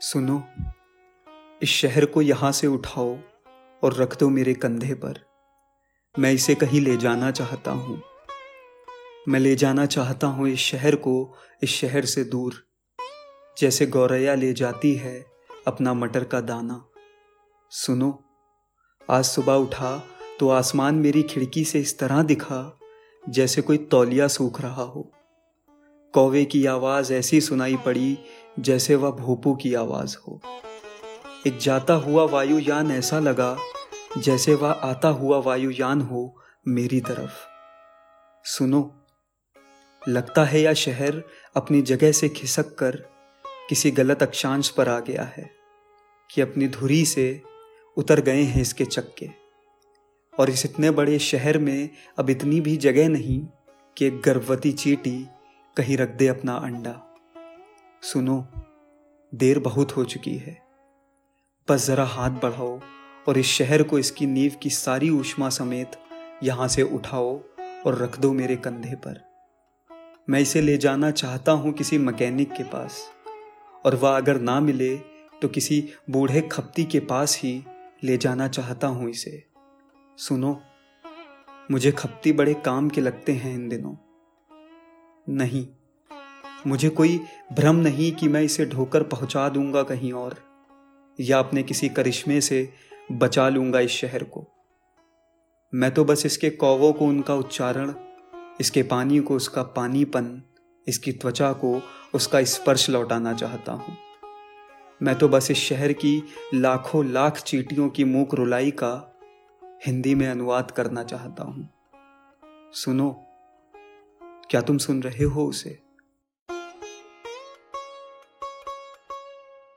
सुनो, इस शहर को यहाँ से उठाओ और रख दो मेरे कंधे पर। मैं इसे कहीं ले जाना चाहता हूँ। मैं ले जाना चाहता हूँ इस शहर को, इस शहर से दूर। जैसे गौरैया ले जाती है अपना मटर का दाना। सुनो, आज सुबह उठा तो आसमान मेरी खिड़की से इस तरह दिखा जैसे कोई तौलिया सूख रहा हो। कौवे की आवाज़ ऐसी सुनाई पड़ी जैसे वह भोपू की आवाज़ हो। एक जाता हुआ वायुयान ऐसा लगा जैसे वह आता हुआ वायुयान हो मेरी तरफ़। सुनो, लगता है यह शहर अपनी जगह से खिसक कर किसी गलत अक्षांश पर आ गया है कि अपनी धुरी से उतर गए हैं इसके चक्के। और इस इतने बड़े शहर में अब इतनी भी जगह नहीं कि एक गर्भवती चीटी कहीं रख दे अपना अंडा। सुनो, देर बहुत हो चुकी है। बस ज़रा हाथ बढ़ाओ और इस शहर को इसकी नींव की सारी ऊष्मा समेत यहाँ से उठाओ और रख दो मेरे कंधे पर। मैं इसे ले जाना चाहता हूँ किसी मैकेनिक के पास, और वह अगर ना मिले तो किसी बूढ़े खपती के पास ही ले जाना चाहता हूँ इसे। सुनो, मुझे खपती बड़े काम के लगते हैं इन दिनों। नहीं। मुझे कोई भ्रम नहीं कि मैं इसे ढोकर पहुँचा दूँगा कहीं और, या अपने किसी करिश्मे से बचा लूँगा इस शहर को। मैं तो बस इसके कौवों को, उनका उच्चारण, इसके पानी को, उसका पानीपन, इसकी त्वचा को, उसका स्पर्श लौटाना चाहता हूँ। मैं तो बस इस शहर की लाखों लाख चीटियों की मूक रुलाई का हिंदी में अनुवाद करना चाहता हूँ। सुनो क्या तुम सुन रहे हो उसे?